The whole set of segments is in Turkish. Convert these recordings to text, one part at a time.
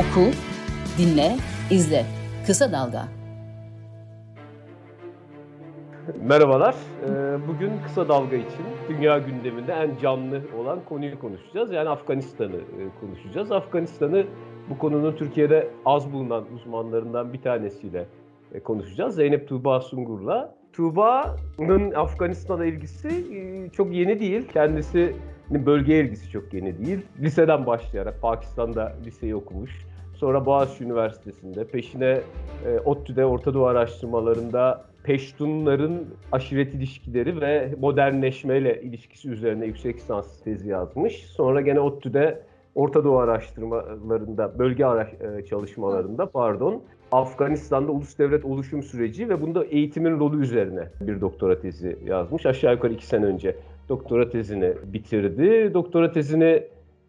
Oku, dinle, izle. Kısa Dalga. Merhabalar. Ee, bugün Kısa Dalga için dünya gündeminde en canlı olan konuyu konuşacağız. Yani Afganistan'ı e, konuşacağız. Afganistan'ı bu konunun Türkiye'de az bulunan uzmanlarından bir tanesiyle e, konuşacağız. Zeynep Tuğba Sungur'la. Tuğba'nın Afganistan'a ilgisi e, çok yeni değil. Kendisi bölgeye ilgisi çok yeni değil. Liseden başlayarak Pakistan'da liseyi okumuş. Sonra Boğaziçi Üniversitesi'nde, peşine e, ODTÜ'de Orta Doğu araştırmalarında Peştunların aşiret ilişkileri ve modernleşmeyle ilişkisi üzerine yüksek lisans tezi yazmış. Sonra gene ODTÜ'de Orta Doğu araştırmalarında, bölge ara e, çalışmalarında pardon, Afganistan'da ulus devlet oluşum süreci ve bunda eğitimin rolü üzerine bir doktora tezi yazmış. Aşağı yukarı iki sene önce doktora tezini bitirdi. Doktora tezini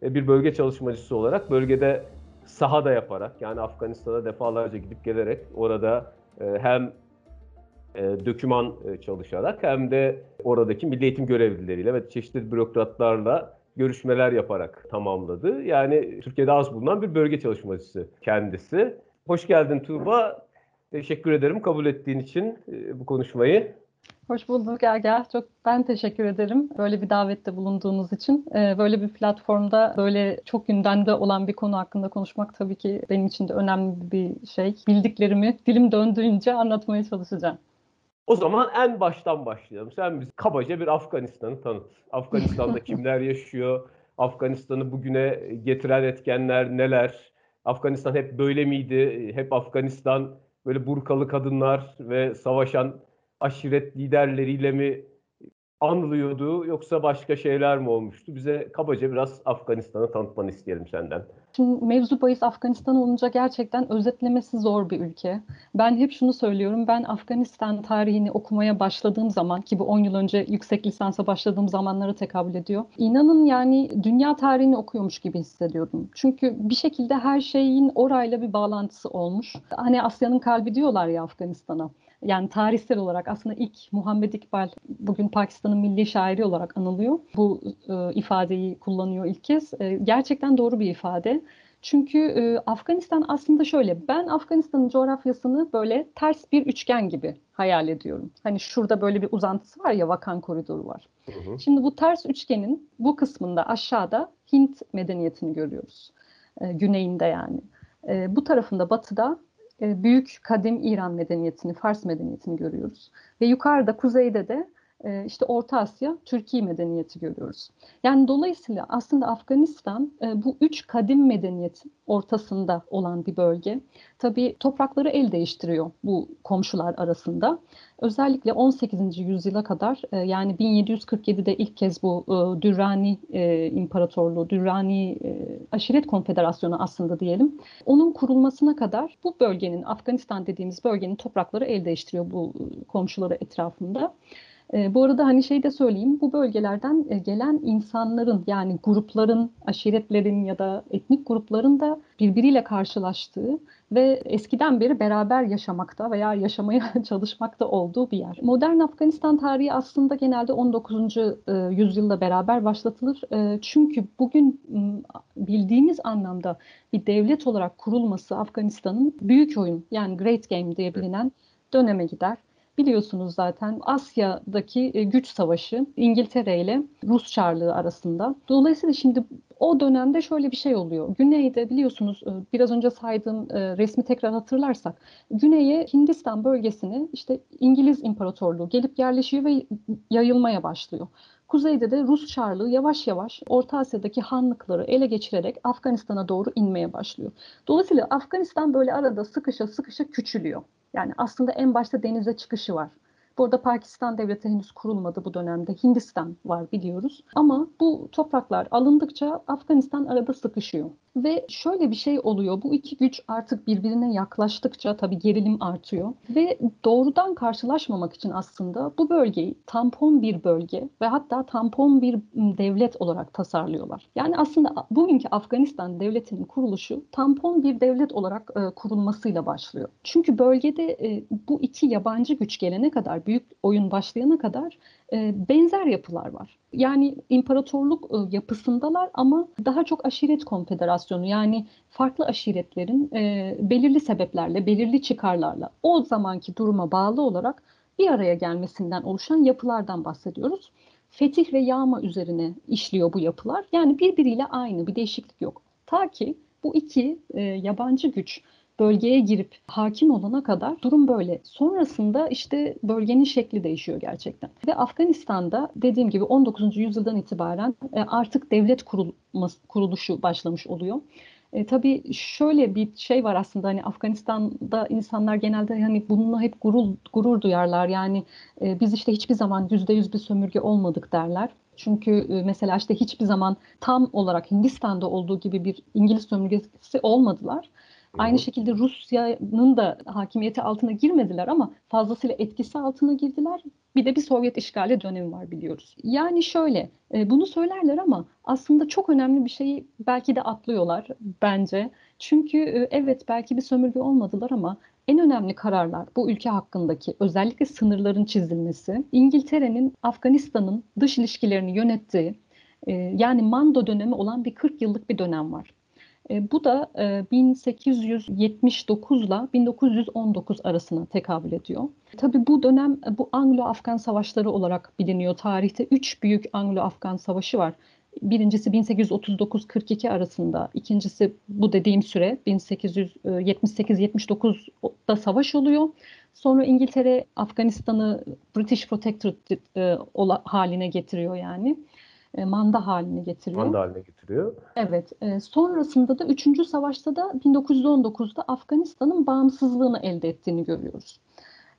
e, bir bölge çalışmacısı olarak bölgede sahada yaparak yani Afganistan'a defalarca gidip gelerek orada e, hem e, döküman çalışarak hem de oradaki milli eğitim görevlileriyle ve çeşitli bürokratlarla görüşmeler yaparak tamamladı. Yani Türkiye'de az bulunan bir bölge çalışmacısı kendisi. Hoş geldin Tuğba. Teşekkür ederim kabul ettiğin için bu konuşmayı. Hoş bulduk Ergel. Çok ben teşekkür ederim böyle bir davette bulunduğunuz için. Ee, böyle bir platformda böyle çok gündemde olan bir konu hakkında konuşmak tabii ki benim için de önemli bir şey. Bildiklerimi dilim döndüğünce anlatmaya çalışacağım. O zaman en baştan başlayalım. Sen biz kabaca bir Afganistan'ı tanıt. Afganistan'da kimler yaşıyor? Afganistan'ı bugüne getiren etkenler neler? Afganistan hep böyle miydi? Hep Afganistan böyle burkalı kadınlar ve savaşan aşiret liderleriyle mi anılıyordu yoksa başka şeyler mi olmuştu? Bize kabaca biraz Afganistan'ı tanıtmanı isteyelim senden. Şimdi mevzu bahis Afganistan olunca gerçekten özetlemesi zor bir ülke. Ben hep şunu söylüyorum. Ben Afganistan tarihini okumaya başladığım zaman ki bu 10 yıl önce yüksek lisansa başladığım zamanlara tekabül ediyor. İnanın yani dünya tarihini okuyormuş gibi hissediyordum. Çünkü bir şekilde her şeyin orayla bir bağlantısı olmuş. Hani Asya'nın kalbi diyorlar ya Afganistan'a yani tarihsel olarak aslında ilk Muhammed İkbal bugün Pakistan'ın milli şairi olarak anılıyor. Bu e, ifadeyi kullanıyor ilk kez. E, gerçekten doğru bir ifade. Çünkü e, Afganistan aslında şöyle, ben Afganistan'ın coğrafyasını böyle ters bir üçgen gibi hayal ediyorum. Hani şurada böyle bir uzantısı var ya, Vakan koridoru var. Hı hı. Şimdi bu ters üçgenin bu kısmında aşağıda Hint medeniyetini görüyoruz. E, güneyinde yani. E, bu tarafında batıda büyük kadim İran medeniyetini, Fars medeniyetini görüyoruz. Ve yukarıda, kuzeyde de e, işte Orta Asya, Türkiye medeniyeti görüyoruz. Yani dolayısıyla aslında Afganistan e, bu üç kadim medeniyetin ortasında olan bir bölge. Tabii toprakları el değiştiriyor bu komşular arasında. Özellikle 18. yüzyıla kadar e, yani 1747'de ilk kez bu e, Dürrani e, İmparatorluğu, Dürrani Aşiret Konfederasyonu aslında diyelim. Onun kurulmasına kadar bu bölgenin, Afganistan dediğimiz bölgenin toprakları el değiştiriyor bu komşuları etrafında. E, bu arada hani şey de söyleyeyim, bu bölgelerden e, gelen insanların yani grupların, aşiretlerin ya da etnik grupların da birbiriyle karşılaştığı ve eskiden beri beraber yaşamakta veya yaşamaya çalışmakta olduğu bir yer. Modern Afganistan tarihi aslında genelde 19. E, yüzyılda beraber başlatılır. E, çünkü bugün bildiğimiz anlamda bir devlet olarak kurulması Afganistan'ın büyük oyun yani Great Game diye bilinen döneme gider. Biliyorsunuz zaten Asya'daki e, güç savaşı İngiltere ile Rus Çarlığı arasında. Dolayısıyla şimdi o dönemde şöyle bir şey oluyor. Güneyde biliyorsunuz e, biraz önce saydığım e, resmi tekrar hatırlarsak güneye Hindistan bölgesini işte İngiliz İmparatorluğu gelip yerleşiyor ve yayılmaya başlıyor. Kuzeyde de Rus Çarlığı yavaş yavaş Orta Asya'daki hanlıkları ele geçirerek Afganistan'a doğru inmeye başlıyor. Dolayısıyla Afganistan böyle arada sıkışa sıkışa küçülüyor. Yani aslında en başta denize çıkışı var. Burada Pakistan devleti henüz kurulmadı bu dönemde. Hindistan var biliyoruz. Ama bu topraklar alındıkça Afganistan arada sıkışıyor. Ve şöyle bir şey oluyor. Bu iki güç artık birbirine yaklaştıkça tabii gerilim artıyor. Ve doğrudan karşılaşmamak için aslında bu bölgeyi tampon bir bölge ve hatta tampon bir devlet olarak tasarlıyorlar. Yani aslında bugünkü Afganistan devletinin kuruluşu tampon bir devlet olarak e, kurulmasıyla başlıyor. Çünkü bölgede e, bu iki yabancı güç gelene kadar büyük oyun başlayana kadar benzer yapılar var. Yani imparatorluk e, yapısındalar ama daha çok aşiret konfederasyonu yani farklı aşiretlerin e, belirli sebeplerle, belirli çıkarlarla o zamanki duruma bağlı olarak bir araya gelmesinden oluşan yapılardan bahsediyoruz. Fetih ve yağma üzerine işliyor bu yapılar. Yani birbiriyle aynı, bir değişiklik yok. Ta ki bu iki e, yabancı güç bölgeye girip hakim olana kadar durum böyle. Sonrasında işte bölgenin şekli değişiyor gerçekten. Ve Afganistan'da dediğim gibi 19. yüzyıldan itibaren e, artık devlet kurulması, kuruluşu başlamış oluyor. E, tabii şöyle bir şey var aslında hani Afganistan'da insanlar genelde hani bununla hep gurur, gurur duyarlar. Yani e, biz işte hiçbir zaman yüzde yüz bir sömürge olmadık derler. Çünkü e, mesela işte hiçbir zaman tam olarak Hindistan'da olduğu gibi bir İngiliz sömürgesi olmadılar. Aynı şekilde Rusya'nın da hakimiyeti altına girmediler ama fazlasıyla etkisi altına girdiler. Bir de bir Sovyet işgali dönemi var biliyoruz. Yani şöyle e, bunu söylerler ama aslında çok önemli bir şeyi belki de atlıyorlar bence. Çünkü e, evet belki bir sömürge olmadılar ama en önemli kararlar bu ülke hakkındaki özellikle sınırların çizilmesi, İngiltere'nin Afganistan'ın dış ilişkilerini yönettiği e, yani Mando dönemi olan bir 40 yıllık bir dönem var. E, bu da e, 1879 ile 1919 arasına tekabül ediyor. Tabii bu dönem e, bu Anglo-Afgan savaşları olarak biliniyor. Tarihte üç büyük Anglo-Afgan savaşı var. Birincisi 1839-42 arasında, ikincisi bu dediğim süre 1878-79'da savaş oluyor. Sonra İngiltere Afganistan'ı British Protectorate e, haline getiriyor yani. E, manda haline getiriyor. Manda haline getiriyor. Evet. E, sonrasında da 3. Savaşta da 1919'da Afganistan'ın bağımsızlığını elde ettiğini görüyoruz.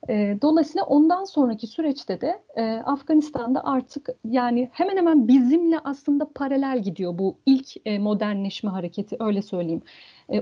E, dolayısıyla ondan sonraki süreçte de Afganistan'da artık yani hemen hemen bizimle aslında paralel gidiyor bu ilk modernleşme hareketi öyle söyleyeyim.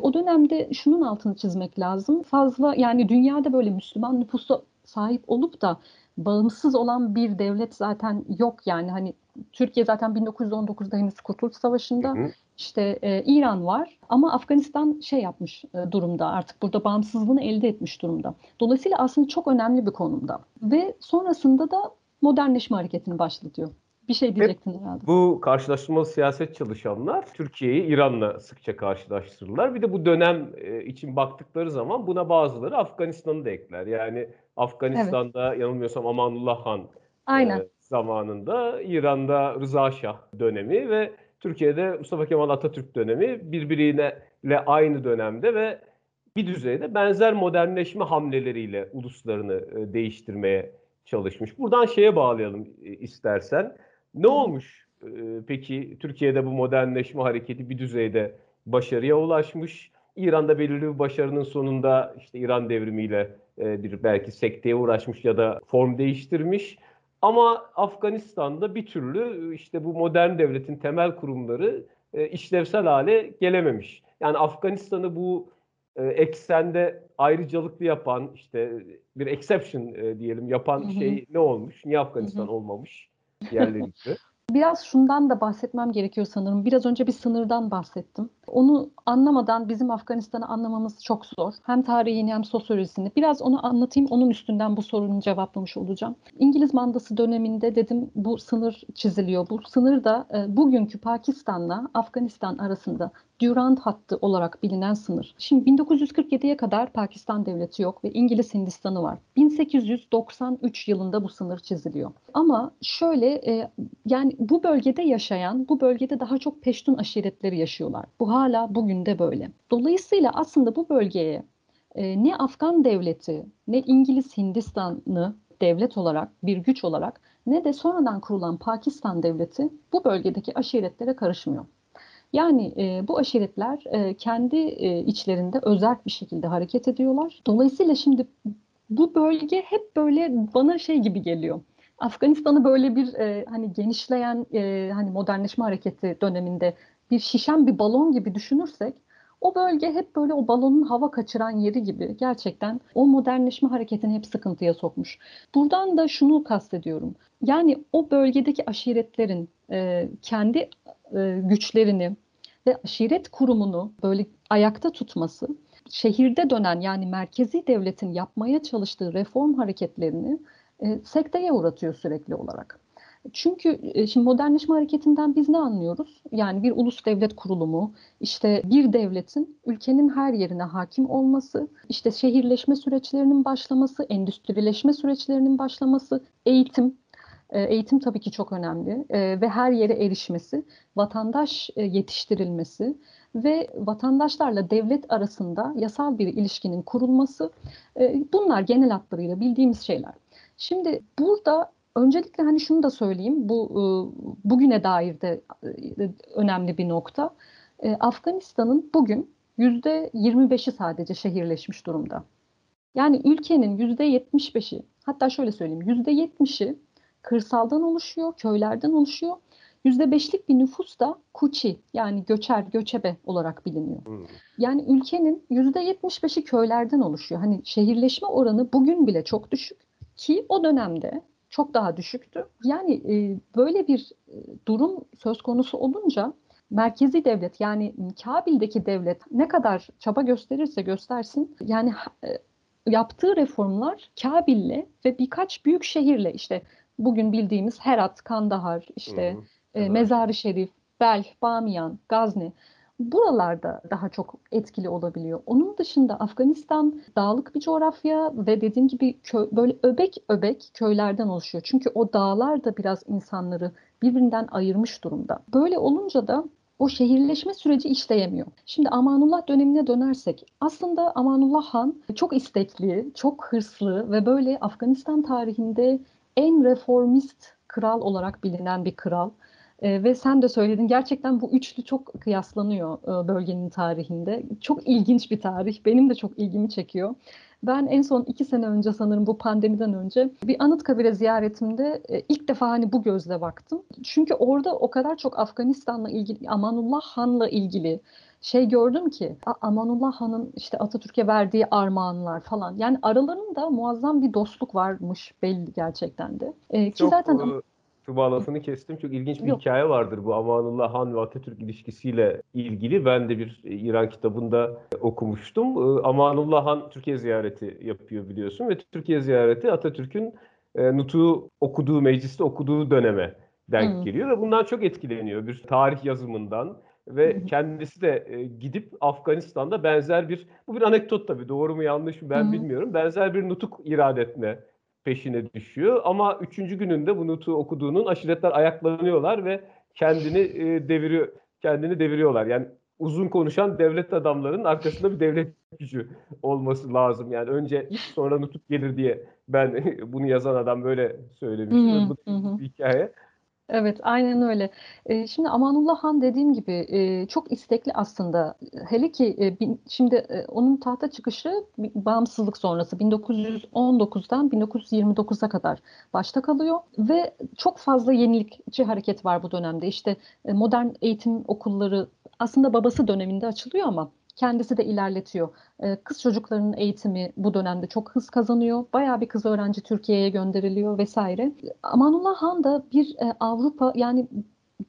o dönemde şunun altını çizmek lazım. Fazla yani dünyada böyle Müslüman nüfusa sahip olup da bağımsız olan bir devlet zaten yok yani hani Türkiye zaten 1919'da henüz Kurtuluş Savaşı'nda hı hı. işte e, İran var ama Afganistan şey yapmış e, durumda artık burada bağımsızlığını elde etmiş durumda. Dolayısıyla aslında çok önemli bir konumda ve sonrasında da modernleşme hareketini başlatıyor. Bir şey diyecektin herhalde. Bu karşılaştırmalı siyaset çalışanlar Türkiye'yi İran'la sıkça karşılaştırırlar. Bir de bu dönem e, için baktıkları zaman buna bazıları Afganistan'ı da ekler. Yani Afganistan'da evet. yanılmıyorsam Amanullah Han Aynen. E, zamanında, İran'da Rıza Şah dönemi ve Türkiye'de Mustafa Kemal Atatürk dönemi birbiriyle aynı dönemde ve bir düzeyde benzer modernleşme hamleleriyle uluslarını e, değiştirmeye çalışmış. Buradan şeye bağlayalım istersen. Ne olmuş e, peki Türkiye'de bu modernleşme hareketi bir düzeyde başarıya ulaşmış? İran'da belirli bir başarının sonunda işte İran devrimiyle e, bir belki sekteye uğraşmış ya da form değiştirmiş. Ama Afganistan'da bir türlü işte bu modern devletin temel kurumları e, işlevsel hale gelememiş. Yani Afganistan'ı bu eksende ayrıcalıklı yapan işte bir exception diyelim yapan hı hı. şey ne olmuş? Niye Afganistan hı hı. olmamış? yerlerinde. Biraz şundan da bahsetmem gerekiyor sanırım. Biraz önce bir sınırdan bahsettim. Onu anlamadan bizim Afganistan'ı anlamamız çok zor. Hem tarihini hem sosyolojisini. Biraz onu anlatayım. Onun üstünden bu sorunu cevaplamış olacağım. İngiliz mandası döneminde dedim bu sınır çiziliyor. Bu sınır da e, bugünkü Pakistan'la Afganistan arasında Durand hattı olarak bilinen sınır. Şimdi 1947'ye kadar Pakistan devleti yok ve İngiliz Hindistan'ı var. 1893 yılında bu sınır çiziliyor. Ama şöyle e, yani bu bölgede yaşayan, bu bölgede daha çok Peştun aşiretleri yaşıyorlar. Bu hala bugün de böyle. Dolayısıyla aslında bu bölgeye e, ne Afgan devleti ne İngiliz Hindistan'ı devlet olarak, bir güç olarak ne de sonradan kurulan Pakistan devleti bu bölgedeki aşiretlere karışmıyor. Yani e, bu aşiretler e, kendi e, içlerinde özel bir şekilde hareket ediyorlar. Dolayısıyla şimdi bu bölge hep böyle bana şey gibi geliyor. Afganistan'ı böyle bir e, hani genişleyen e, hani modernleşme hareketi döneminde bir şişen bir balon gibi düşünürsek o bölge hep böyle o balonun hava kaçıran yeri gibi gerçekten o modernleşme hareketini hep sıkıntıya sokmuş. Buradan da şunu kastediyorum. Yani o bölgedeki aşiretlerin e, kendi e, güçlerini ve aşiret kurumunu böyle ayakta tutması, şehirde dönen yani merkezi devletin yapmaya çalıştığı reform hareketlerini e, sekteye uğratıyor sürekli olarak. Çünkü e, şimdi modernleşme hareketinden biz ne anlıyoruz? Yani bir ulus devlet kurulumu, işte bir devletin ülkenin her yerine hakim olması, işte şehirleşme süreçlerinin başlaması, endüstrileşme süreçlerinin başlaması, eğitim, e, eğitim tabii ki çok önemli ve her yere erişmesi, vatandaş yetiştirilmesi ve vatandaşlarla devlet arasında yasal bir ilişkinin kurulması bunlar genel hatlarıyla bildiğimiz şeyler. Şimdi burada Öncelikle hani şunu da söyleyeyim, bu e, bugüne dair de e, önemli bir nokta. E, Afganistan'ın bugün yüzde 25'i sadece şehirleşmiş durumda. Yani ülkenin yüzde 75'i, hatta şöyle söyleyeyim, yüzde 70'i kırsaldan oluşuyor, köylerden oluşuyor. Yüzde beşlik bir nüfus da kuçi yani göçer, göçebe olarak biliniyor. Hmm. Yani ülkenin yüzde 75'i köylerden oluşuyor. Hani şehirleşme oranı bugün bile çok düşük ki o dönemde çok daha düşüktü. Yani e, böyle bir e, durum söz konusu olunca merkezi devlet yani Kabil'deki devlet ne kadar çaba gösterirse göstersin yani e, yaptığı reformlar Kabil'le ve birkaç büyük şehirle işte bugün bildiğimiz Herat, Kandahar, işte hı hı. E, Mezar-ı Şerif, Belh, Bamiyan, Gazne buralarda daha çok etkili olabiliyor. Onun dışında Afganistan dağlık bir coğrafya ve dediğim gibi köy, böyle öbek öbek köylerden oluşuyor. Çünkü o dağlar da biraz insanları birbirinden ayırmış durumda. Böyle olunca da o şehirleşme süreci işleyemiyor. Şimdi Amanullah dönemine dönersek aslında Amanullah Han çok istekli, çok hırslı ve böyle Afganistan tarihinde en reformist kral olarak bilinen bir kral. E, ve sen de söyledin gerçekten bu üçlü çok kıyaslanıyor e, bölgenin tarihinde. Çok ilginç bir tarih. Benim de çok ilgimi çekiyor. Ben en son iki sene önce sanırım bu pandemiden önce bir Anıtkabir'e ziyaretimde e, ilk defa hani bu gözle baktım. Çünkü orada o kadar çok Afganistan'la ilgili, Amanullah Han'la ilgili şey gördüm ki Amanullah Han'ın işte Atatürk'e verdiği armağanlar falan. Yani aralarında muazzam bir dostluk varmış belli gerçekten de. Ee, ki zaten Tuba lafını kestim. Çok ilginç bir Yok. hikaye vardır bu Amanullah Han ve Atatürk ilişkisiyle ilgili. Ben de bir İran kitabında okumuştum. Ee, Amanullah Han Türkiye ziyareti yapıyor biliyorsun ve Türkiye ziyareti Atatürk'ün e, Nutuk'u okuduğu, mecliste okuduğu döneme denk hmm. geliyor ve bundan çok etkileniyor. Bir tarih yazımından ve kendisi de e, gidip Afganistan'da benzer bir bu bir anekdot tabii doğru mu yanlış mı ben hmm. bilmiyorum. Benzer bir nutuk irade etme peşine düşüyor. Ama üçüncü gününde bu notu okuduğunun aşiretler ayaklanıyorlar ve kendini e, deviriyor, kendini deviriyorlar. Yani uzun konuşan devlet adamlarının arkasında bir devlet gücü olması lazım. Yani önce ilk sonra nutuk gelir diye ben bunu yazan adam böyle söylemiştim. Bu bir hikaye. Evet, aynen öyle. Şimdi Amanullah Han dediğim gibi çok istekli aslında. Hele ki şimdi onun tahta çıkışı bağımsızlık sonrası 1919'dan 1929'a kadar başta kalıyor ve çok fazla yenilikçi hareket var bu dönemde. İşte modern eğitim okulları aslında babası döneminde açılıyor ama kendisi de ilerletiyor. Ee, kız çocuklarının eğitimi bu dönemde çok hız kazanıyor. Bayağı bir kız öğrenci Türkiye'ye gönderiliyor vesaire. Amanullah Han da bir e, Avrupa yani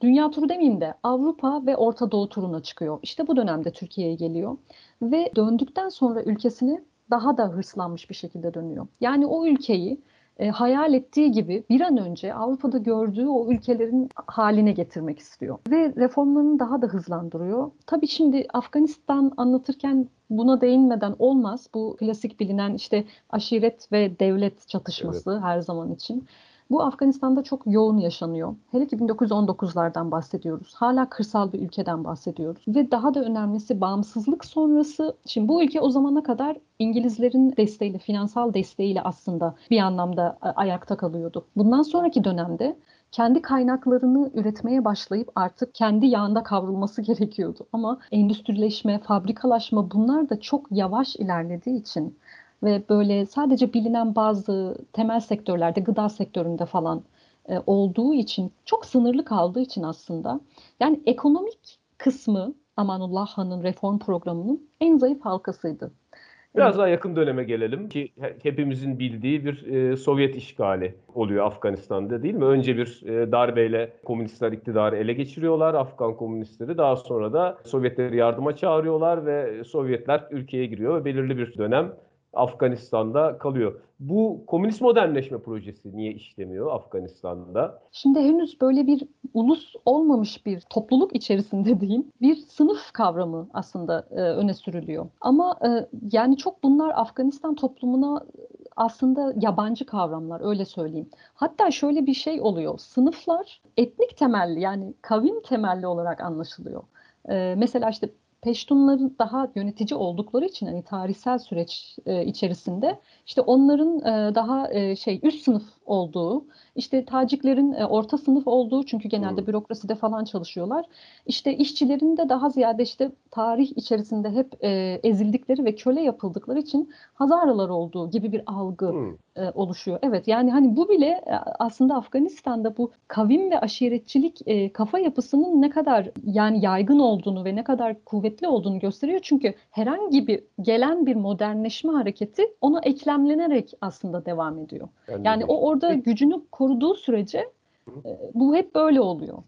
dünya turu demeyeyim de Avrupa ve Orta Doğu turuna çıkıyor. İşte bu dönemde Türkiye'ye geliyor ve döndükten sonra ülkesine daha da hırslanmış bir şekilde dönüyor. Yani o ülkeyi e, hayal ettiği gibi bir an önce Avrupa'da gördüğü o ülkelerin haline getirmek istiyor. Ve reformlarını daha da hızlandırıyor. Tabii şimdi Afganistan anlatırken buna değinmeden olmaz. Bu klasik bilinen işte aşiret ve devlet çatışması evet. her zaman için. Bu Afganistan'da çok yoğun yaşanıyor. Hele ki 1919'lardan bahsediyoruz. Hala kırsal bir ülkeden bahsediyoruz. Ve daha da önemlisi bağımsızlık sonrası. Şimdi bu ülke o zamana kadar İngilizlerin desteğiyle, finansal desteğiyle aslında bir anlamda ayakta kalıyordu. Bundan sonraki dönemde kendi kaynaklarını üretmeye başlayıp artık kendi yağında kavrulması gerekiyordu. Ama endüstrileşme, fabrikalaşma bunlar da çok yavaş ilerlediği için ve böyle sadece bilinen bazı temel sektörlerde, gıda sektöründe falan e, olduğu için çok sınırlı kaldığı için aslında yani ekonomik kısmı Amanullah Han'ın reform programının en zayıf halkasıydı. Biraz daha yakın döneme gelelim ki hepimizin bildiği bir e, Sovyet işgali oluyor Afganistan'da değil mi? Önce bir e, darbeyle komünistler iktidarı ele geçiriyorlar Afgan komünistleri. Daha sonra da Sovyetleri yardıma çağırıyorlar ve Sovyetler ülkeye giriyor ve belirli bir dönem Afganistan'da kalıyor. Bu komünist modernleşme projesi niye işlemiyor Afganistan'da? Şimdi henüz böyle bir ulus olmamış bir topluluk içerisinde diyeyim bir sınıf kavramı aslında e, öne sürülüyor. Ama e, yani çok bunlar Afganistan toplumuna aslında yabancı kavramlar öyle söyleyeyim. Hatta şöyle bir şey oluyor. Sınıflar etnik temelli yani kavim temelli olarak anlaşılıyor. E, mesela işte Peştunların daha yönetici oldukları için hani tarihsel süreç e, içerisinde işte onların e, daha e, şey üst sınıf olduğu, işte Taciklerin e, orta sınıf olduğu çünkü genelde hmm. bürokraside falan çalışıyorlar. İşte işçilerin de daha ziyade işte tarih içerisinde hep e, ezildikleri ve köle yapıldıkları için Hazaralar olduğu gibi bir algı hmm. e, oluşuyor. Evet yani hani bu bile e, aslında Afganistan'da bu kavim ve aşiretçilik e, kafa yapısının ne kadar yani yaygın olduğunu ve ne kadar kuvvetli olduğunu gösteriyor. Çünkü herhangi bir gelen bir modernleşme hareketi ona eklemlenerek aslında devam ediyor. Yani, yani o orada gücünü koruduğu sürece e, bu hep böyle oluyor.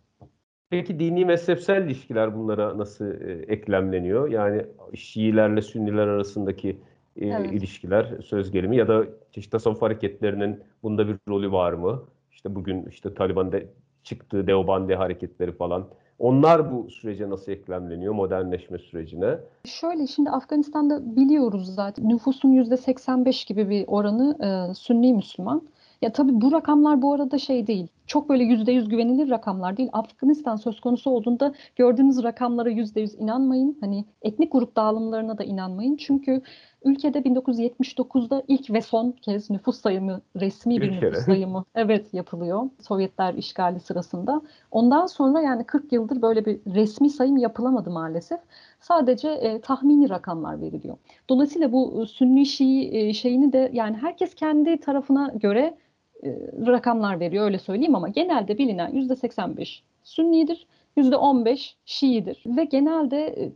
Peki dini mezhepsel ilişkiler bunlara nasıl e, eklemleniyor? Yani Şiilerle Sünniler arasındaki e, evet. ilişkiler söz gelimi ya da çeşitli tasavvuf hareketlerinin bunda bir rolü var mı? İşte bugün işte Taliban'da çıktığı Deobandi hareketleri falan. Onlar bu sürece nasıl eklemleniyor modernleşme sürecine? Şöyle şimdi Afganistan'da biliyoruz zaten nüfusun %85 gibi bir oranı e, Sünni Müslüman. Ya tabii bu rakamlar bu arada şey değil. Çok böyle yüzde yüz güvenilir rakamlar değil. Afganistan söz konusu olduğunda gördüğünüz rakamlara yüzde yüz inanmayın. Hani etnik grup dağılımlarına da inanmayın. Çünkü ülkede 1979'da ilk ve son kez nüfus sayımı, resmi bir, bir nüfus sayımı evet yapılıyor. Sovyetler işgali sırasında. Ondan sonra yani 40 yıldır böyle bir resmi sayım yapılamadı maalesef. Sadece e, tahmini rakamlar veriliyor. Dolayısıyla bu Sünni Şii e, şeyini de yani herkes kendi tarafına göre e, rakamlar veriyor öyle söyleyeyim ama genelde bilinen %85 Sünnidir, %15 Şii'dir ve genelde e,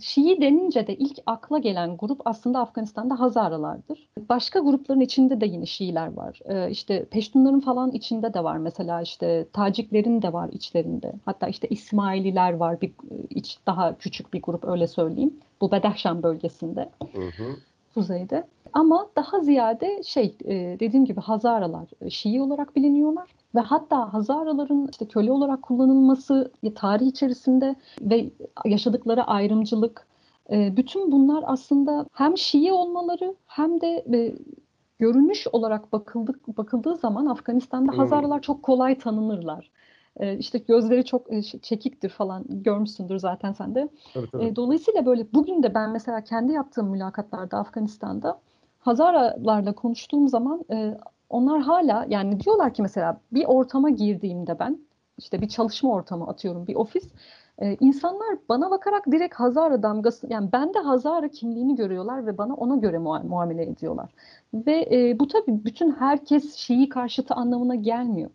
Şii denince de ilk akla gelen grup aslında Afganistan'da Hazaralardır. Başka grupların içinde de yine Şiiler var. Ee, işte Peştunların falan içinde de var. Mesela işte Taciklerin de var içlerinde. Hatta işte İsmaililer var bir iç daha küçük bir grup öyle söyleyeyim. Bu Bedahşan bölgesinde. Hı hı. Kuzeyde. Ama daha ziyade şey e, dediğim gibi Hazaralar e, Şii olarak biliniyorlar ve hatta Hazaraların işte köle olarak kullanılması tarih içerisinde ve yaşadıkları ayrımcılık e, bütün bunlar aslında hem Şii olmaları hem de görünüş olarak bakıldık bakıldığı zaman Afganistan'da hmm. Hazaralar çok kolay tanınırlar. İşte gözleri çok çekiktir falan görmüşsündür zaten sen de. Tabii, tabii. Dolayısıyla böyle bugün de ben mesela kendi yaptığım mülakatlarda Afganistan'da Hazaralarla konuştuğum zaman e, onlar hala yani diyorlar ki mesela bir ortama girdiğimde ben işte bir çalışma ortamı atıyorum bir ofis e, insanlar bana bakarak direkt Hazara damgası yani bende Hazara kimliğini görüyorlar ve bana ona göre mua muamele ediyorlar. Ve e, bu tabii bütün herkes Şii karşıtı anlamına gelmiyor.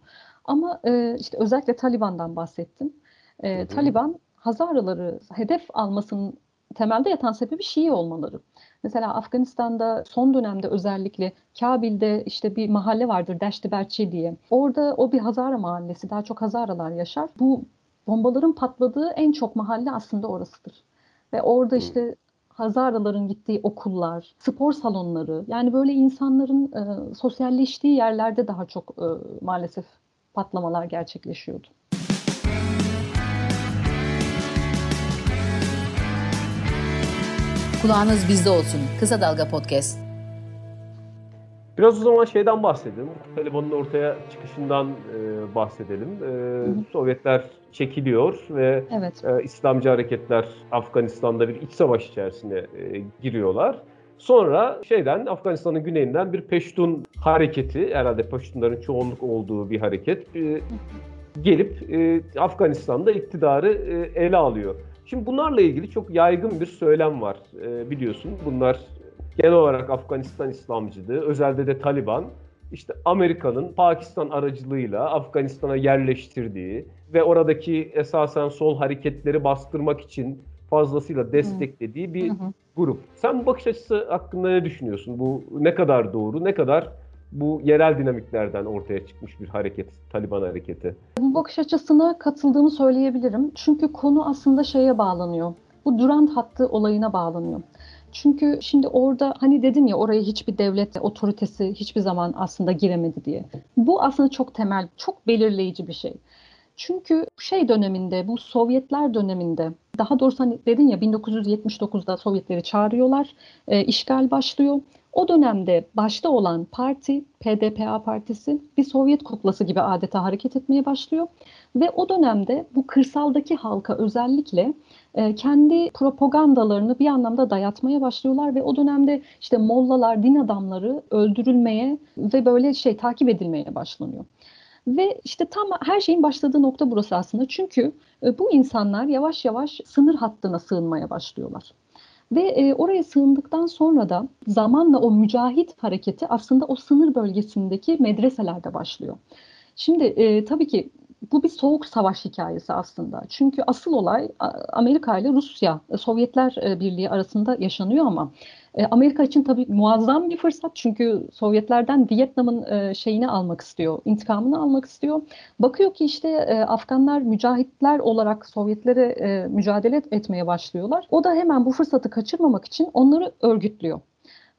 Ama e, işte özellikle Taliban'dan bahsettim. E, Taliban Hazaraları hedef almasının temelde yatan sebebi Şii olmaları. Mesela Afganistan'da son dönemde özellikle Kabil'de işte bir mahalle vardır Deşti Berçi diye. Orada o bir Hazara mahallesi. Daha çok Hazaralar yaşar. Bu bombaların patladığı en çok mahalle aslında orasıdır. Ve orada işte Hazaraların gittiği okullar, spor salonları yani böyle insanların e, sosyalleştiği yerlerde daha çok e, maalesef patlamalar gerçekleşiyordu. Kulağınız bizde olsun. Kısa Dalga Podcast. Biraz o zaman şeyden bahsedelim. Taliban'ın ortaya çıkışından e, bahsedelim. E, hı hı. Sovyetler çekiliyor ve evet. e, İslamcı hareketler Afganistan'da bir iç savaş içerisine e, giriyorlar. Sonra şeyden Afganistan'ın güneyinden bir Peştun hareketi, herhalde Peştunların çoğunluk olduğu bir hareket e, gelip e, Afganistan'da iktidarı e, ele alıyor. Şimdi bunlarla ilgili çok yaygın bir söylem var e, biliyorsun. Bunlar genel olarak Afganistan İslamcılığı, özelde de Taliban, işte Amerika'nın Pakistan aracılığıyla Afganistan'a yerleştirdiği ve oradaki esasen sol hareketleri bastırmak için fazlasıyla desteklediği bir grup. Sen bu bakış açısı hakkında ne düşünüyorsun? Bu ne kadar doğru, ne kadar bu yerel dinamiklerden ortaya çıkmış bir hareket, Taliban hareketi. Bu bakış açısına katıldığımı söyleyebilirim. Çünkü konu aslında şeye bağlanıyor. Bu Durant hattı olayına bağlanıyor. Çünkü şimdi orada hani dedim ya oraya hiçbir devlet otoritesi hiçbir zaman aslında giremedi diye. Bu aslında çok temel, çok belirleyici bir şey. Çünkü şey döneminde, bu Sovyetler döneminde, daha doğrusu hani dedin ya 1979'da Sovyetleri çağırıyorlar, e, işgal başlıyor. O dönemde başta olan parti, PDPA partisi bir Sovyet kuklası gibi adeta hareket etmeye başlıyor. Ve o dönemde bu kırsaldaki halka özellikle e, kendi propagandalarını bir anlamda dayatmaya başlıyorlar ve o dönemde işte mollalar, din adamları öldürülmeye ve böyle şey takip edilmeye başlanıyor. Ve işte tam her şeyin başladığı nokta burası aslında. Çünkü e, bu insanlar yavaş yavaş sınır hattına sığınmaya başlıyorlar. Ve e, oraya sığındıktan sonra da zamanla o mücahit hareketi aslında o sınır bölgesindeki medreselerde başlıyor. Şimdi e, tabii ki bu bir soğuk savaş hikayesi aslında. Çünkü asıl olay Amerika ile Rusya, Sovyetler e, Birliği arasında yaşanıyor ama e, Amerika için tabii muazzam bir fırsat çünkü Sovyetlerden Vietnam'ın e, şeyini almak istiyor, intikamını almak istiyor. Bakıyor ki işte Afganlar mücahitler olarak Sovyetlere mücadele etmeye başlıyorlar. O da hemen bu fırsatı kaçırmamak için onları örgütlüyor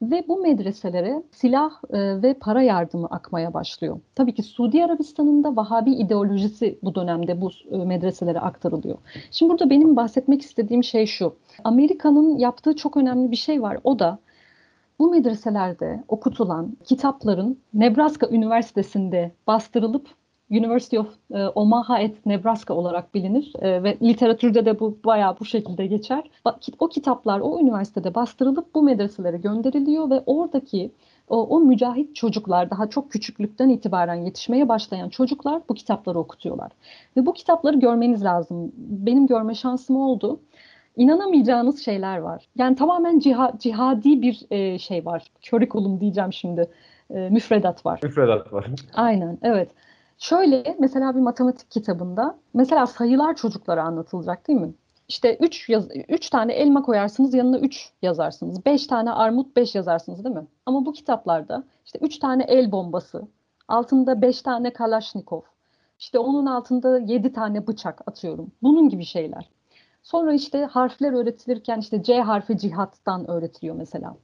ve bu medreselere silah e, ve para yardımı akmaya başlıyor. Tabii ki Suudi Arabistan'ın da Vahabi ideolojisi bu dönemde bu e, medreselere aktarılıyor. Şimdi burada benim bahsetmek istediğim şey şu. Amerika'nın yaptığı çok önemli bir şey var. O da bu medreselerde okutulan kitapların Nebraska Üniversitesi'nde bastırılıp University of e, Omaha at Nebraska olarak bilinir e, ve literatürde de bu bayağı bu şekilde geçer. O kitaplar o üniversitede bastırılıp bu medreselere gönderiliyor ve oradaki o, o mücahit çocuklar daha çok küçüklükten itibaren yetişmeye başlayan çocuklar bu kitapları okutuyorlar. Ve bu kitapları görmeniz lazım. Benim görme şansım oldu. İnanamayacağınız şeyler var. Yani tamamen ciha, cihadi bir e, şey var. Curriculum diyeceğim şimdi. E, müfredat var. Müfredat var. Aynen, evet. Şöyle mesela bir matematik kitabında mesela sayılar çocuklara anlatılacak değil mi? İşte 3 yaz 3 tane elma koyarsınız yanına 3 yazarsınız. 5 tane armut 5 yazarsınız değil mi? Ama bu kitaplarda işte 3 tane el bombası, altında 5 tane kalaşnikov, işte onun altında 7 tane bıçak atıyorum. Bunun gibi şeyler. Sonra işte harfler öğretilirken işte C harfi cihattan öğretiliyor mesela.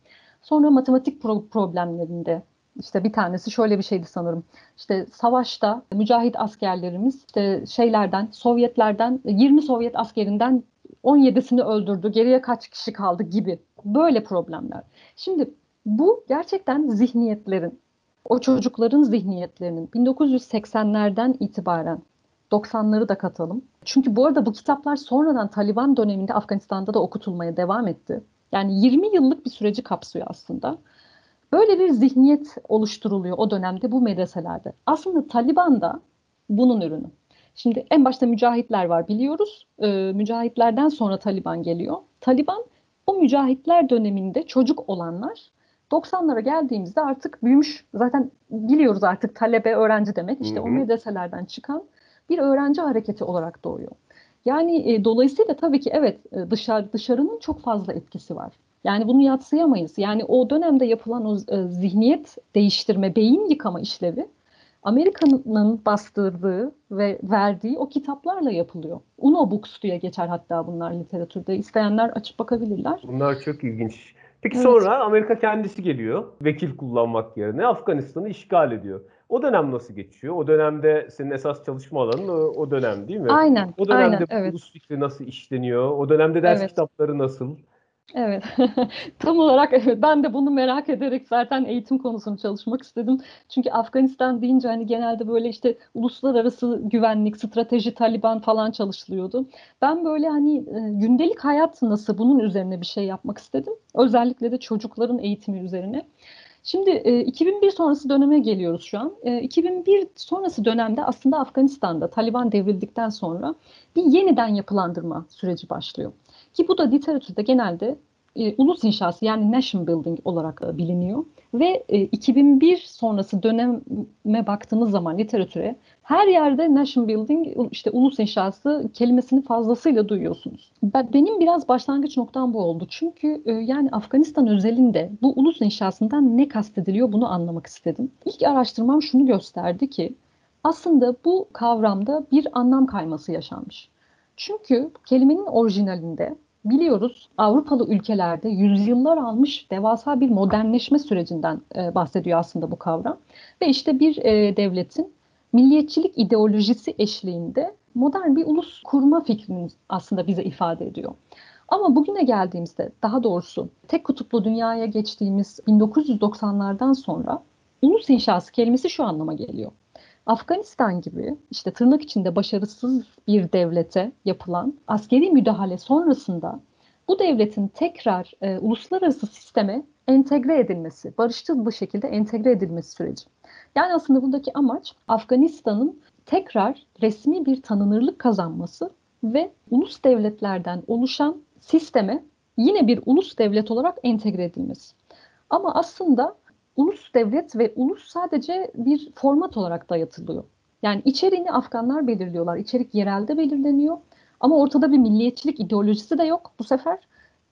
Sonra matematik pro- problemlerinde işte bir tanesi şöyle bir şeydi sanırım. İşte savaşta mücahit askerlerimiz işte şeylerden, Sovyetlerden 20 Sovyet askerinden 17'sini öldürdü. Geriye kaç kişi kaldı gibi. Böyle problemler. Şimdi bu gerçekten zihniyetlerin, o çocukların zihniyetlerinin 1980'lerden itibaren 90'ları da katalım. Çünkü bu arada bu kitaplar sonradan Taliban döneminde Afganistan'da da okutulmaya devam etti. Yani 20 yıllık bir süreci kapsıyor aslında. Böyle bir zihniyet oluşturuluyor o dönemde bu medreselerde. Aslında Taliban da bunun ürünü. Şimdi en başta mücahitler var biliyoruz. Ee, mücahitlerden sonra Taliban geliyor. Taliban o mücahitler döneminde çocuk olanlar 90'lara geldiğimizde artık büyümüş zaten biliyoruz artık talebe öğrenci demek işte hı hı. o medreselerden çıkan bir öğrenci hareketi olarak doğuyor. Yani e, dolayısıyla tabii ki evet e, dışarı dışarının çok fazla etkisi var. Yani bunu yatsıyamayız. Yani o dönemde yapılan o e, zihniyet değiştirme, beyin yıkama işlevi Amerika'nın bastırdığı ve verdiği o kitaplarla yapılıyor. Uno Books diye geçer hatta bunlar literatürde. İsteyenler açıp bakabilirler. Bunlar çok ilginç. Peki evet. sonra Amerika kendisi geliyor. Vekil kullanmak yerine Afganistan'ı işgal ediyor. O dönem nasıl geçiyor? O dönemde senin esas çalışma alanın o, o dönem değil mi? Aynen. O dönemde aynen, evet. ulus fikri nasıl işleniyor? O dönemde ders evet. kitapları nasıl? Evet, tam olarak evet. Ben de bunu merak ederek zaten eğitim konusunu çalışmak istedim. Çünkü Afganistan deyince hani genelde böyle işte uluslararası güvenlik, strateji, Taliban falan çalışılıyordu. Ben böyle hani e, gündelik hayat nasıl bunun üzerine bir şey yapmak istedim. Özellikle de çocukların eğitimi üzerine. Şimdi e, 2001 sonrası döneme geliyoruz şu an. E, 2001 sonrası dönemde aslında Afganistan'da Taliban devrildikten sonra bir yeniden yapılandırma süreci başlıyor. Ki bu da literatürde genelde e, ulus inşası yani nation building olarak e, biliniyor. Ve e, 2001 sonrası döneme baktığımız zaman literatüre her yerde nation building işte ulus inşası kelimesini fazlasıyla duyuyorsunuz. Ben, benim biraz başlangıç noktam bu oldu. Çünkü e, yani Afganistan özelinde bu ulus inşasından ne kastediliyor bunu anlamak istedim. İlk araştırmam şunu gösterdi ki aslında bu kavramda bir anlam kayması yaşanmış. Çünkü kelimenin orijinalinde biliyoruz Avrupalı ülkelerde yüzyıllar almış devasa bir modernleşme sürecinden e, bahsediyor aslında bu kavram. Ve işte bir e, devletin milliyetçilik ideolojisi eşliğinde modern bir ulus kurma fikrini aslında bize ifade ediyor. Ama bugüne geldiğimizde daha doğrusu tek kutuplu dünyaya geçtiğimiz 1990'lardan sonra ulus inşası kelimesi şu anlama geliyor. Afganistan gibi işte tırnak içinde başarısız bir devlete yapılan askeri müdahale sonrasında bu devletin tekrar e, uluslararası sisteme entegre edilmesi, barışçıl bir şekilde entegre edilmesi süreci. Yani aslında buradaki amaç Afganistan'ın tekrar resmi bir tanınırlık kazanması ve ulus devletlerden oluşan sisteme yine bir ulus devlet olarak entegre edilmesi. Ama aslında ulus devlet ve ulus sadece bir format olarak dayatılıyor. Yani içeriğini Afganlar belirliyorlar. İçerik yerelde belirleniyor. Ama ortada bir milliyetçilik ideolojisi de yok bu sefer.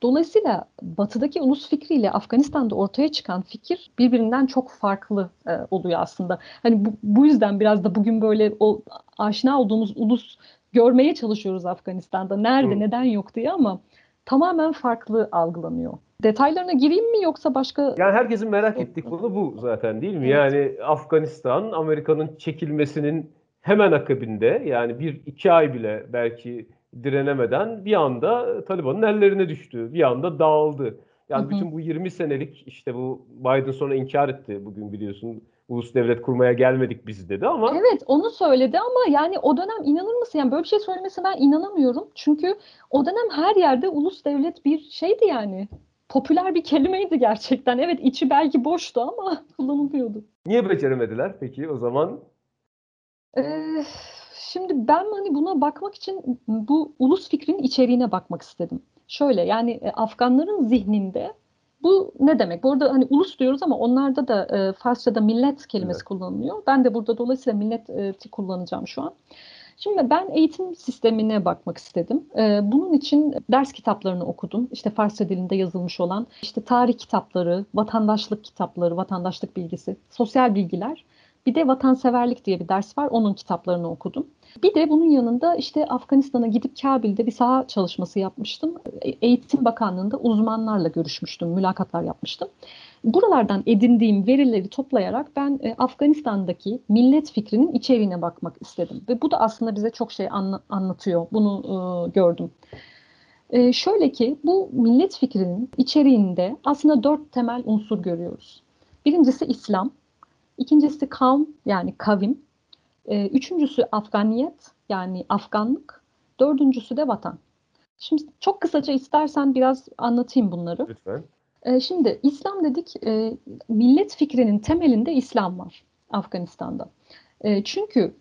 Dolayısıyla batıdaki ulus fikriyle Afganistan'da ortaya çıkan fikir birbirinden çok farklı e, oluyor aslında. Hani bu, bu yüzden biraz da bugün böyle o aşina olduğumuz ulus görmeye çalışıyoruz Afganistan'da. Nerede, Hı. neden yok diye ama tamamen farklı algılanıyor. Detaylarına gireyim mi yoksa başka... Yani herkesin merak ettiği konu bu zaten değil mi? Evet. Yani Afganistan, Amerika'nın çekilmesinin hemen akabinde yani bir iki ay bile belki direnemeden bir anda Taliban'ın ellerine düştü. Bir anda dağıldı. Yani hı hı. bütün bu 20 senelik işte bu Biden sonra inkar etti bugün biliyorsun. Ulus devlet kurmaya gelmedik biz dedi ama. Evet onu söyledi ama yani o dönem inanır mısın? Yani böyle bir şey söylemesi ben inanamıyorum. Çünkü o dönem her yerde ulus devlet bir şeydi yani. Popüler bir kelimeydi gerçekten. Evet içi belki boştu ama kullanılıyordu. Niye beceremediler peki o zaman? Ee, Şimdi ben hani buna bakmak için bu ulus fikrinin içeriğine bakmak istedim. Şöyle yani e, Afganların zihninde bu ne demek? Bu arada hani ulus diyoruz ama onlarda da e, Farsça'da millet kelimesi evet. kullanılıyor. Ben de burada dolayısıyla millet e, kullanacağım şu an. Şimdi ben eğitim sistemine bakmak istedim. Ee, bunun için ders kitaplarını okudum. İşte Farsça dilinde yazılmış olan işte tarih kitapları, vatandaşlık kitapları, vatandaşlık bilgisi, sosyal bilgiler. Bir de vatanseverlik diye bir ders var. Onun kitaplarını okudum. Bir de bunun yanında işte Afganistan'a gidip Kabil'de bir saha çalışması yapmıştım. E, Eğitim Bakanlığı'nda uzmanlarla görüşmüştüm, mülakatlar yapmıştım. Buralardan edindiğim verileri toplayarak ben e, Afganistan'daki millet fikrinin içeriğine bakmak istedim. Ve bu da aslında bize çok şey anla, anlatıyor. Bunu e, gördüm. E, şöyle ki bu millet fikrinin içeriğinde aslında dört temel unsur görüyoruz. Birincisi İslam, ikincisi kavm yani kavim, e, üçüncüsü Afganiyet yani Afganlık. Dördüncüsü de vatan. Şimdi çok kısaca istersen biraz anlatayım bunları. Lütfen. E, şimdi İslam dedik, e, millet fikrinin temelinde İslam var Afganistan'da. E, çünkü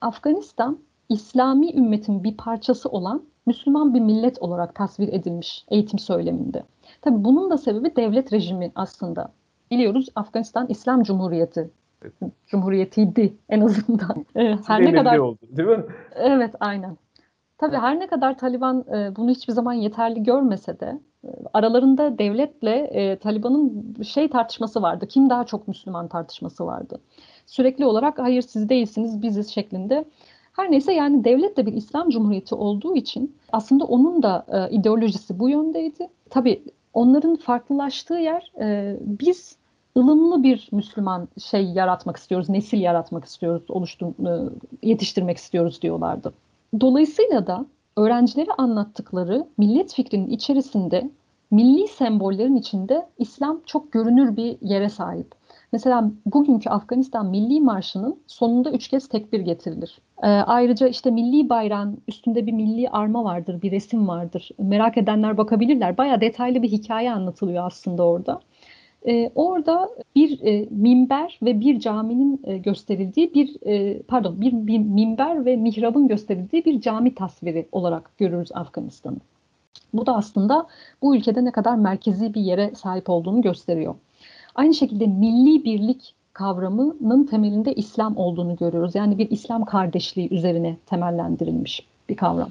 Afganistan İslami ümmetin bir parçası olan Müslüman bir millet olarak tasvir edilmiş eğitim söyleminde. Tabii bunun da sebebi devlet rejimi aslında. Biliyoruz Afganistan İslam Cumhuriyeti Cumhuriyetiydi en azından. Ee, her ne kadar oldu, değil mi? Evet, aynen. Tabii her ne kadar Taliban e, bunu hiçbir zaman yeterli görmese de e, aralarında devletle e, Taliban'ın şey tartışması vardı. Kim daha çok Müslüman tartışması vardı. Sürekli olarak hayır siz değilsiniz biziz şeklinde. Her neyse yani devlet de bir İslam Cumhuriyeti olduğu için aslında onun da e, ideolojisi bu yöndeydi. Tabii onların farklılaştığı yer e, biz ılımlı bir Müslüman şey yaratmak istiyoruz, nesil yaratmak istiyoruz, oluştur, e, yetiştirmek istiyoruz diyorlardı. Dolayısıyla da öğrencilere anlattıkları millet fikrinin içerisinde milli sembollerin içinde İslam çok görünür bir yere sahip. Mesela bugünkü Afganistan Milli Marşı'nın sonunda üç kez tekbir getirilir. Ee, ayrıca işte milli bayrağın üstünde bir milli arma vardır, bir resim vardır. Merak edenler bakabilirler. Bayağı detaylı bir hikaye anlatılıyor aslında orada. E, orada bir e, minber ve bir caminin e, gösterildiği bir e, pardon bir, bir minber ve mihrabın gösterildiği bir cami tasviri olarak görürüz Afganistan'ı. Bu da aslında bu ülkede ne kadar merkezi bir yere sahip olduğunu gösteriyor. Aynı şekilde milli birlik kavramının temelinde İslam olduğunu görüyoruz. Yani bir İslam kardeşliği üzerine temellendirilmiş bir kavram.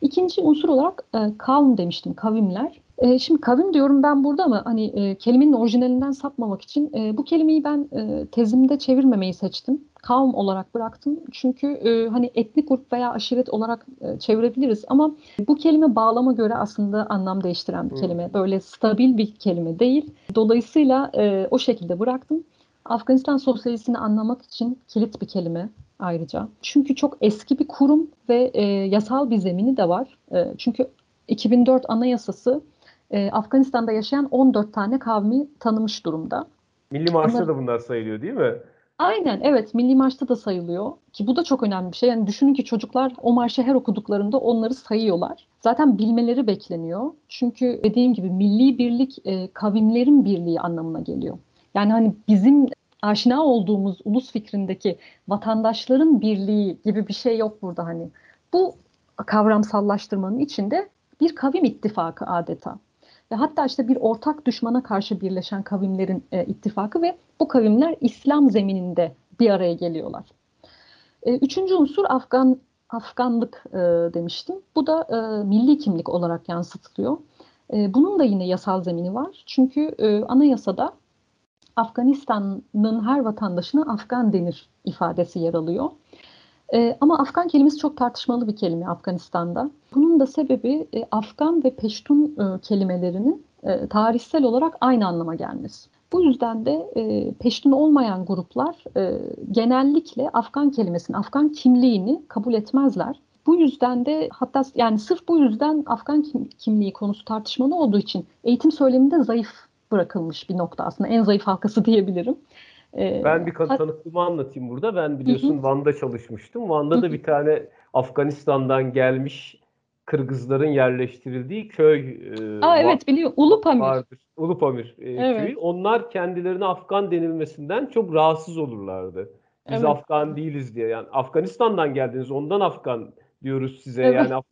İkinci unsur olarak e, kavm demiştim, kavimler. E, şimdi kavim diyorum ben burada ama hani e, kelimenin orijinalinden sapmamak için e, bu kelimeyi ben e, tezimde çevirmemeyi seçtim. Kavm olarak bıraktım. Çünkü e, hani etnik grup veya aşiret olarak e, çevirebiliriz ama bu kelime bağlama göre aslında anlam değiştiren bir Hmm. kelime. Böyle stabil bir kelime değil. Dolayısıyla e, o şekilde bıraktım. Afganistan sosyalizmini anlamak için kilit bir kelime ayrıca. Çünkü çok eski bir kurum ve e, yasal bir zemini de var. E, çünkü 2004 Anayasası e, Afganistan'da yaşayan 14 tane kavmi tanımış durumda. Milli Marş'ta Ama- da bunlar sayılıyor değil mi? Aynen evet Milli Marş'ta da sayılıyor ki bu da çok önemli bir şey. Yani düşünün ki çocuklar o marşı her okuduklarında onları sayıyorlar. Zaten bilmeleri bekleniyor. Çünkü dediğim gibi milli birlik e, kavimlerin birliği anlamına geliyor. Yani hani bizim aşina olduğumuz ulus fikrindeki vatandaşların birliği gibi bir şey yok burada hani. Bu kavramsallaştırmanın içinde bir kavim ittifakı adeta. Ve hatta işte bir ortak düşmana karşı birleşen kavimlerin e, ittifakı ve bu kavimler İslam zemininde bir araya geliyorlar. E, üçüncü unsur Afgan Afganlık e, demiştim. Bu da e, milli kimlik olarak yansıtılıyor. E, bunun da yine yasal zemini var. Çünkü e, anayasada Afganistan'ın her vatandaşına Afgan denir ifadesi yer alıyor. E, ama Afgan kelimesi çok tartışmalı bir kelime Afganistan'da. Bunun da sebebi e, Afgan ve Peştun e, kelimelerinin e, tarihsel olarak aynı anlama gelmesi. Bu yüzden de e, Peştun olmayan gruplar e, genellikle Afgan kelimesini, Afgan kimliğini kabul etmezler. Bu yüzden de hatta yani sırf bu yüzden Afgan kim- kimliği konusu tartışmalı olduğu için eğitim söyleminde zayıf bırakılmış bir nokta aslında. En zayıf halkası diyebilirim. E, Ben bir tanıklığımı anlatayım burada. Ben biliyorsun Hı Van'da çalışmıştım. Van'da da bir tane Afganistan'dan gelmiş Kırgızların yerleştirildiği köy e, Aa, evet biliyorum. Ulupamir. vardır. Ulupamir e, Evet. köyü. Onlar kendilerine Afgan denilmesinden çok rahatsız olurlardı. Biz Evet. Afgan değiliz diye. Yani Afganistan'dan geldiniz, ondan Afgan diyoruz size. Evet. Yani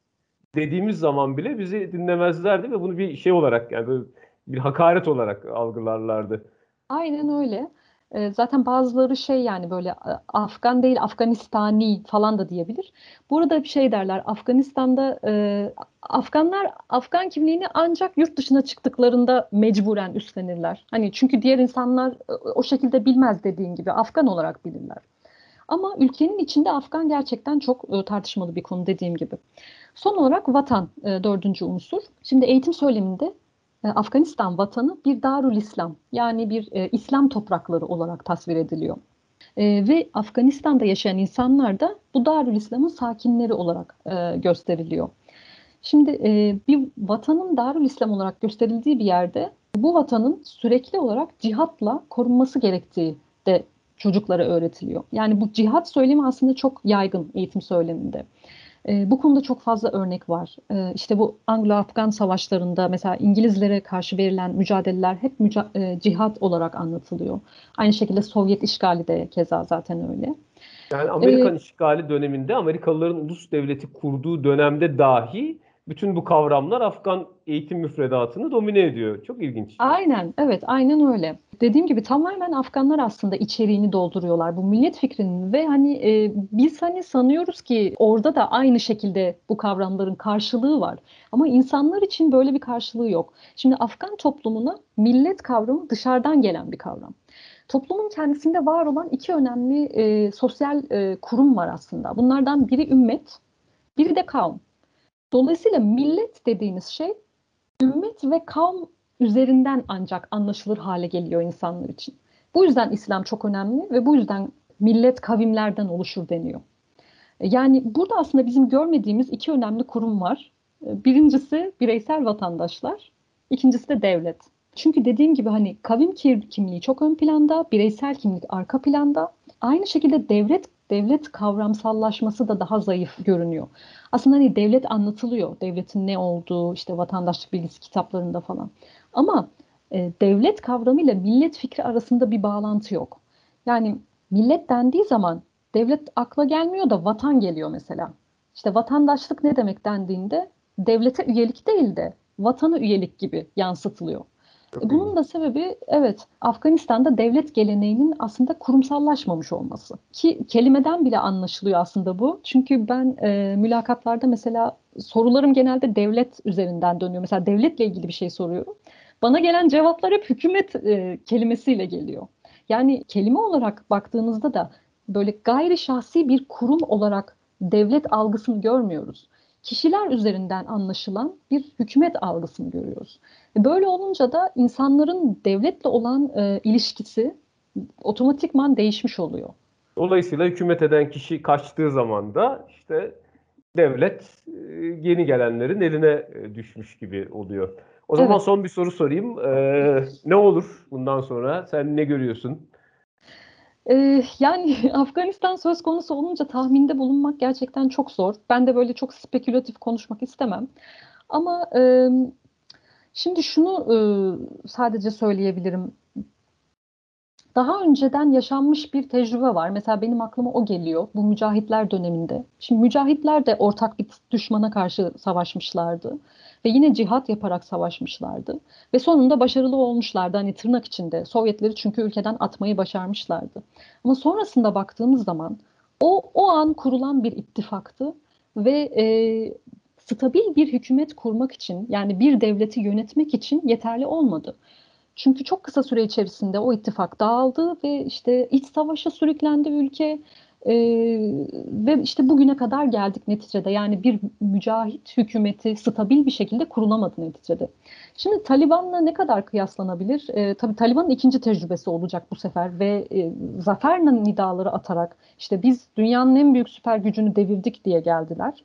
dediğimiz zaman bile bizi dinlemezlerdi ve bunu bir şey olarak yani bir hakaret olarak algılarlardı. Aynen öyle. Zaten bazıları şey yani böyle Afgan değil Afganistani falan da diyebilir. Burada bir şey derler. Afganistan'da e, Afganlar Afgan kimliğini ancak yurt dışına çıktıklarında mecburen üstlenirler. Hani çünkü diğer insanlar e, o şekilde bilmez dediğin gibi Afgan olarak bilirler. Ama ülkenin içinde Afgan gerçekten çok e, tartışmalı bir konu dediğim gibi. Son olarak vatan e, dördüncü unsur. Şimdi eğitim söyleminde Afganistan vatanı bir Darül İslam yani bir e, İslam toprakları olarak tasvir ediliyor. E, ve Afganistan'da yaşayan insanlar da bu Darül İslam'ın sakinleri olarak e, gösteriliyor. Şimdi e, bir vatanın Darül İslam olarak gösterildiği bir yerde bu vatanın sürekli olarak cihatla korunması gerektiği de çocuklara öğretiliyor. Yani bu cihat söylemi aslında çok yaygın eğitim söyleminde. E, bu konuda çok fazla örnek var. E, işte bu Anglo-Afgan savaşlarında mesela İngilizlere karşı verilen mücadeleler hep müca- e, cihat olarak anlatılıyor. Aynı şekilde Sovyet işgali de keza zaten öyle. Yani Amerikan işgali döneminde Amerikalıların ulus devleti kurduğu dönemde dahi bütün bu kavramlar Afgan eğitim müfredatını domine ediyor. Çok ilginç. Aynen, evet, aynen öyle. Dediğim gibi tamamen Afganlar aslında içeriğini dolduruyorlar bu millet fikrinin ve hani e, biz hani sanıyoruz ki orada da aynı şekilde bu kavramların karşılığı var. Ama insanlar için böyle bir karşılığı yok. Şimdi Afgan toplumuna millet kavramı dışarıdan gelen bir kavram. Toplumun kendisinde var olan iki önemli e, sosyal e, kurum var aslında. Bunlardan biri ümmet, biri de kavm. Dolayısıyla millet dediğiniz şey ümmet ve kavm üzerinden ancak anlaşılır hale geliyor insanlar için. Bu yüzden İslam çok önemli ve bu yüzden millet kavimlerden oluşur deniyor. Yani burada aslında bizim görmediğimiz iki önemli kurum var. Birincisi bireysel vatandaşlar, ikincisi de devlet. Çünkü dediğim gibi hani kavim kimliği çok ön planda, bireysel kimlik arka planda. Aynı şekilde devlet devlet kavramsallaşması da daha zayıf görünüyor. Aslında hani devlet anlatılıyor. Devletin ne olduğu işte vatandaşlık bilgisi kitaplarında falan. Ama e, devlet kavramıyla millet fikri arasında bir bağlantı yok. Yani millet dendiği zaman devlet akla gelmiyor da vatan geliyor mesela. İşte vatandaşlık ne demek dendiğinde devlete üyelik değil de vatana üyelik gibi yansıtılıyor. Çok Bunun da sebebi evet Afganistan'da devlet geleneğinin aslında kurumsallaşmamış olması. Ki kelimeden bile anlaşılıyor aslında bu. Çünkü ben e, mülakatlarda mesela sorularım genelde devlet üzerinden dönüyor. Mesela devletle ilgili bir şey soruyorum. Bana gelen cevaplar hep hükümet e, kelimesiyle geliyor. Yani kelime olarak baktığınızda da böyle gayri şahsi bir kurum olarak devlet algısını görmüyoruz. Kişiler üzerinden anlaşılan bir hükümet algısını görüyoruz. E, böyle olunca da insanların devletle olan e, ilişkisi otomatikman değişmiş oluyor. Dolayısıyla hükümet eden kişi kaçtığı zaman da işte devlet e, yeni gelenlerin eline e, düşmüş gibi oluyor. O zaman evet. son bir soru sorayım. Ee, ne olur bundan sonra? Sen ne görüyorsun? Ee, yani Afganistan söz konusu olunca tahminde bulunmak gerçekten çok zor. Ben de böyle çok spekülatif konuşmak istemem. Ama e, şimdi şunu e, sadece söyleyebilirim. Daha önceden yaşanmış bir tecrübe var. Mesela benim aklıma o geliyor. Bu mücahitler döneminde. Şimdi mücahitler de ortak bir düşmana karşı savaşmışlardı. Ve yine cihat yaparak savaşmışlardı. Ve sonunda başarılı olmuşlardı. Hani tırnak içinde. Sovyetleri çünkü ülkeden atmayı başarmışlardı. Ama sonrasında baktığımız zaman o, o an kurulan bir ittifaktı. Ve e, stabil bir hükümet kurmak için yani bir devleti yönetmek için yeterli olmadı. Çünkü çok kısa süre içerisinde o ittifak dağıldı ve işte iç savaşa sürüklendi ülke. Ee, ve işte bugüne kadar geldik neticede. Yani bir mücahit hükümeti stabil bir şekilde kurulamadı neticede. Şimdi Taliban'la ne kadar kıyaslanabilir? Ee, tabii Taliban'ın ikinci tecrübesi olacak bu sefer ve e, zafer nidaları atarak işte biz dünyanın en büyük süper gücünü devirdik diye geldiler.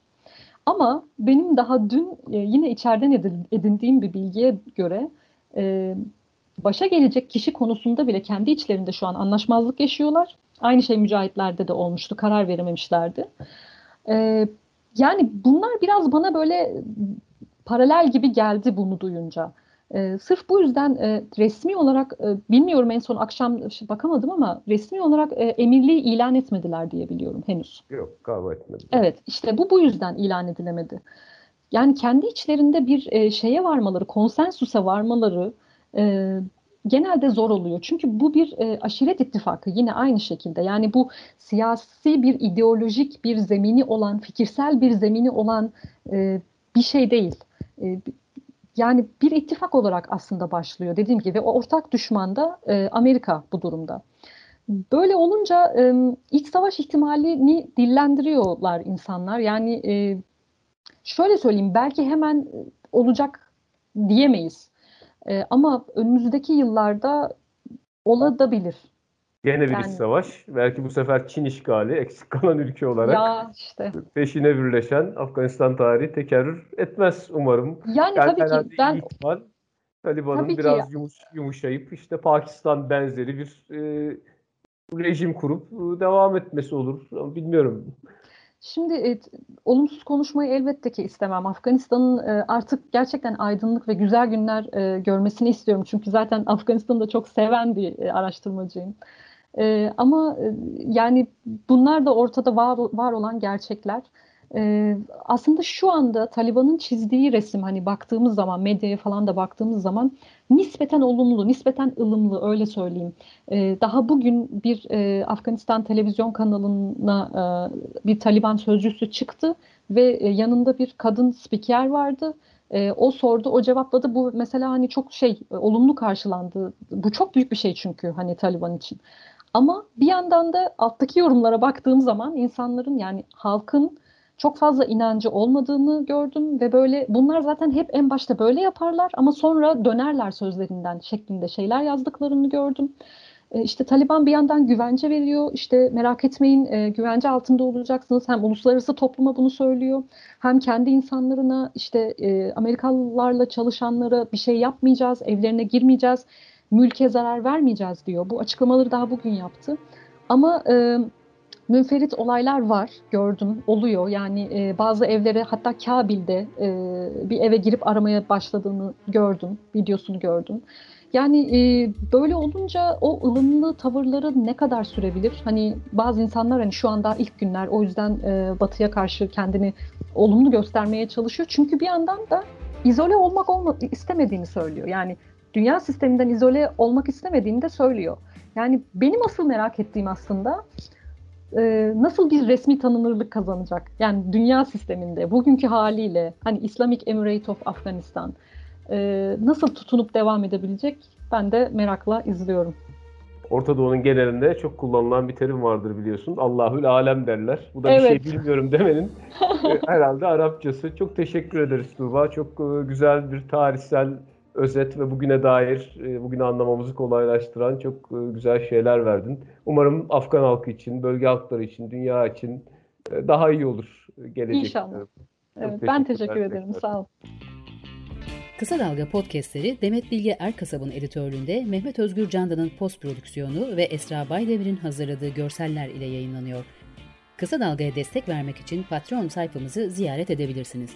Ama benim daha dün e, yine içeriden edindiğim bir bilgiye göre e, başa gelecek kişi konusunda bile kendi içlerinde şu an anlaşmazlık yaşıyorlar. Aynı şey mücahitlerde de olmuştu. Karar verememişlerdi. Ee, yani bunlar biraz bana böyle paralel gibi geldi bunu duyunca. Ee, sırf bu yüzden e, resmi olarak e, bilmiyorum en son akşam bakamadım ama resmi olarak e, emirliği ilan etmediler diye biliyorum henüz. Yok galiba etmedi. Evet işte bu bu yüzden ilan edilemedi. Yani kendi içlerinde bir e, şeye varmaları, konsensusa varmaları e, genelde zor oluyor. Çünkü bu bir e, aşiret ittifakı yine aynı şekilde. Yani bu siyasi bir ideolojik bir zemini olan, fikirsel bir zemini olan e, bir şey değil. E, yani bir ittifak olarak aslında başlıyor dediğim gibi. O ortak düşman da e, Amerika bu durumda. Böyle olunca e, iç savaş ihtimalini dillendiriyorlar insanlar. Yani e, şöyle söyleyeyim belki hemen olacak diyemeyiz. E, ama önümüzdeki yıllarda olabilir. Gene bir yani, iç savaş. Belki bu sefer Çin işgali eksik kalan ülke olarak ya işte. peşine birleşen Afganistan tarihi tekerrür etmez umarım. Yani, yani tabii ki ben ihtimal, Taliban'ın biraz ki. yumuş, yumuşayıp işte Pakistan benzeri bir e, rejim kurup e, devam etmesi olur. Bilmiyorum. Şimdi e, olumsuz konuşmayı elbette ki istemem. Afganistan'ın e, artık gerçekten aydınlık ve güzel günler e, görmesini istiyorum. Çünkü zaten Afganistan'ı da çok seven bir e, araştırmacıyım. E, ama e, yani bunlar da ortada var, var olan gerçekler. E, aslında şu anda Taliban'ın çizdiği resim hani baktığımız zaman medyaya falan da baktığımız zaman nispeten olumlu, nispeten ılımlı öyle söyleyeyim. E, daha bugün bir e, Afganistan televizyon kanalına e, bir Taliban sözcüsü çıktı ve e, yanında bir kadın spiker vardı. E, o sordu, o cevapladı. Bu mesela hani çok şey e, olumlu karşılandı. Bu çok büyük bir şey çünkü hani Taliban için. Ama bir yandan da alttaki yorumlara baktığım zaman insanların yani halkın çok fazla inancı olmadığını gördüm ve böyle bunlar zaten hep en başta böyle yaparlar ama sonra dönerler sözlerinden şeklinde şeyler yazdıklarını gördüm. E, işte Taliban bir yandan güvence veriyor. İşte merak etmeyin e, güvence altında olacaksınız. Hem uluslararası topluma bunu söylüyor. Hem kendi insanlarına işte e, Amerikalılarla çalışanlara bir şey yapmayacağız. Evlerine girmeyeceğiz. Mülke zarar vermeyeceğiz diyor. Bu açıklamaları daha bugün yaptı. Ama e, münferit olaylar var gördüm oluyor yani e, bazı evlere hatta Kabil'de e, bir eve girip aramaya başladığını gördüm videosunu gördüm. Yani e, böyle olunca o ılımlı tavırları ne kadar sürebilir? Hani bazı insanlar hani şu anda ilk günler o yüzden e, Batı'ya karşı kendini olumlu göstermeye çalışıyor. Çünkü bir yandan da izole olmak olma, istemediğini söylüyor. Yani dünya sisteminden izole olmak istemediğini de söylüyor. Yani benim asıl merak ettiğim aslında e, nasıl bir resmi tanınırlık kazanacak? Yani dünya sisteminde bugünkü haliyle hani Islamic Emirate of Afghanistan e, nasıl tutunup devam edebilecek? Ben de merakla izliyorum. Orta Doğu'nun genelinde çok kullanılan bir terim vardır biliyorsun. Allahül alem derler. Bu da Evet. bir şey bilmiyorum demenin e, herhalde Arapçası. Çok teşekkür ederiz Tuğba. Çok e, güzel bir tarihsel özet ve bugüne dair, e, bugünü anlamamızı kolaylaştıran çok e, güzel şeyler verdin. Umarım Afgan halkı için, bölge halkları için, dünya için e, daha iyi olur gelecek. İnşallah. Evet, ben teşekkürler teşekkür ederim. tekrar. Sağ ol. Kısa Dalga podcastleri Demet Bilge Erkasab'ın editörlüğünde Mehmet Özgür Candan'ın post prodüksiyonu ve Esra Baydemir'in hazırladığı görseller ile yayınlanıyor. Kısa Dalga'ya destek vermek için Patreon sayfamızı ziyaret edebilirsiniz.